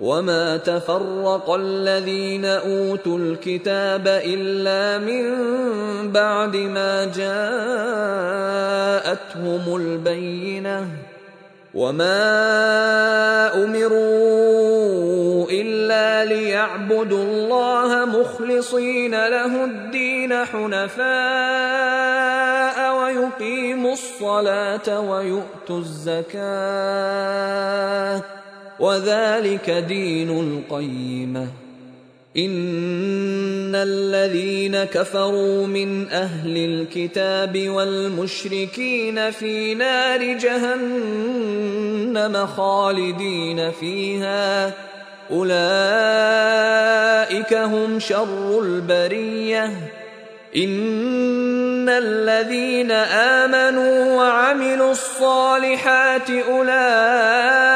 وما تفرق الذين اوتوا الكتاب الا من بعد ما جاءتهم البينه وما امروا الا ليعبدوا الله مخلصين له الدين حنفاء ويقيموا الصلاه ويؤتوا الزكاه وذلك دين القيمة. إن الذين كفروا من أهل الكتاب والمشركين في نار جهنم خالدين فيها. أولئك هم شر البرية. إن الذين آمنوا وعملوا الصالحات أولئك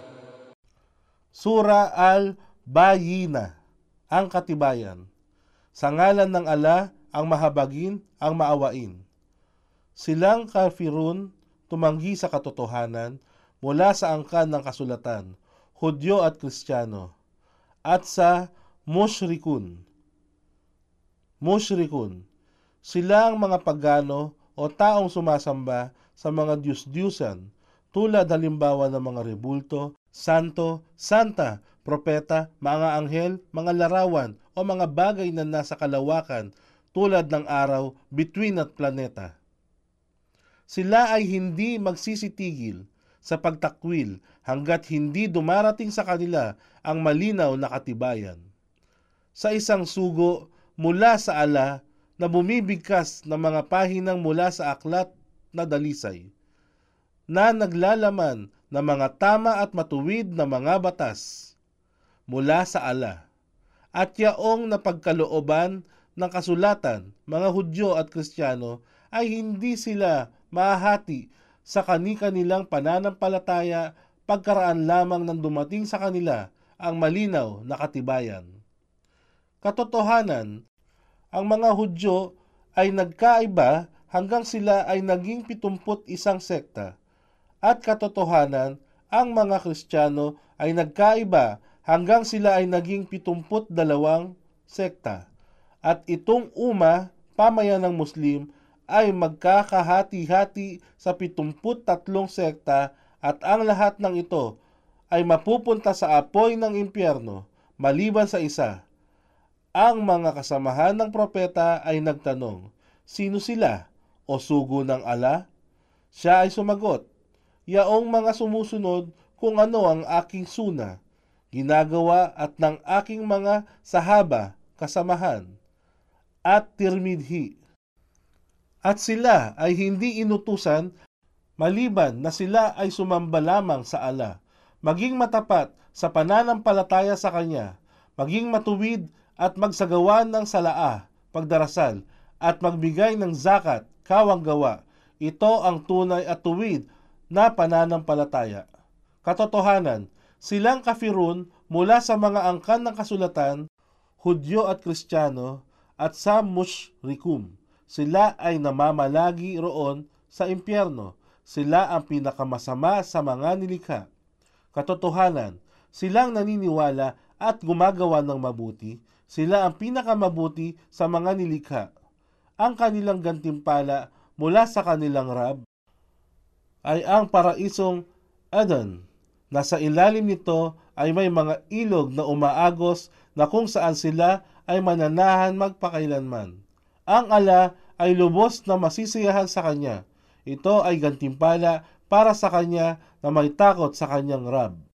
Sura Al-Bayina, ang katibayan. Sa ngalan ng ala, ang mahabagin, ang maawain. Silang kafirun tumanggi sa katotohanan mula sa angkan ng kasulatan, Hudyo at Kristiyano, at sa mushrikun. Mushrikun, silang mga pagano o taong sumasamba sa mga diyus-diyusan tulad halimbawa ng mga rebulto, santo, santa, propeta, mga anghel, mga larawan o mga bagay na nasa kalawakan tulad ng araw, bituin at planeta. Sila ay hindi magsisitigil sa pagtakwil hanggat hindi dumarating sa kanila ang malinaw na katibayan. Sa isang sugo mula sa ala na bumibigkas ng mga pahinang mula sa aklat na dalisay, na naglalaman ng mga tama at matuwid na mga batas mula sa ala at yaong napagkalooban ng kasulatan, mga Hudyo at Kristiyano ay hindi sila mahati sa kani-kanilang pananampalataya pagkaraan lamang ng dumating sa kanila ang malinaw na katibayan. Katotohanan, ang mga Hudyo ay nagkaiba hanggang sila ay naging pitumput isang sekta. At katotohanan, ang mga Kristiyano ay nagkaiba hanggang sila ay naging pitumput dalawang sekta. At itong uma, pamayan ng Muslim, ay magkakahati-hati sa pitumput tatlong sekta at ang lahat ng ito ay mapupunta sa apoy ng impyerno maliban sa isa. Ang mga kasamahan ng propeta ay nagtanong, Sino sila? O sugo ng ala? Siya ay sumagot, Yaong mga sumusunod kung ano ang aking suna, ginagawa at ng aking mga sahaba, kasamahan, at tirmidhi. At sila ay hindi inutusan maliban na sila ay sumamba lamang sa ala, maging matapat sa pananampalataya sa Kanya, maging matuwid at magsagawa ng salaa, pagdarasal, at magbigay ng zakat, kawang gawa. Ito ang tunay at tuwid na pananampalataya. Katotohanan, silang kafirun mula sa mga angkan ng kasulatan, Hudyo at Kristiyano, at sa mushrikum. Sila ay namamalagi roon sa impyerno. Sila ang pinakamasama sa mga nilikha. Katotohanan, silang naniniwala at gumagawa ng mabuti. Sila ang pinakamabuti sa mga nilikha. Ang kanilang gantimpala mula sa kanilang Rab ay ang paraisong Adan. Nasa ilalim nito ay may mga ilog na umaagos na kung saan sila ay mananahan magpakailanman. Ang ala ay lubos na masisiyahan sa kanya. Ito ay gantimpala para sa kanya na may takot sa kanyang Rab.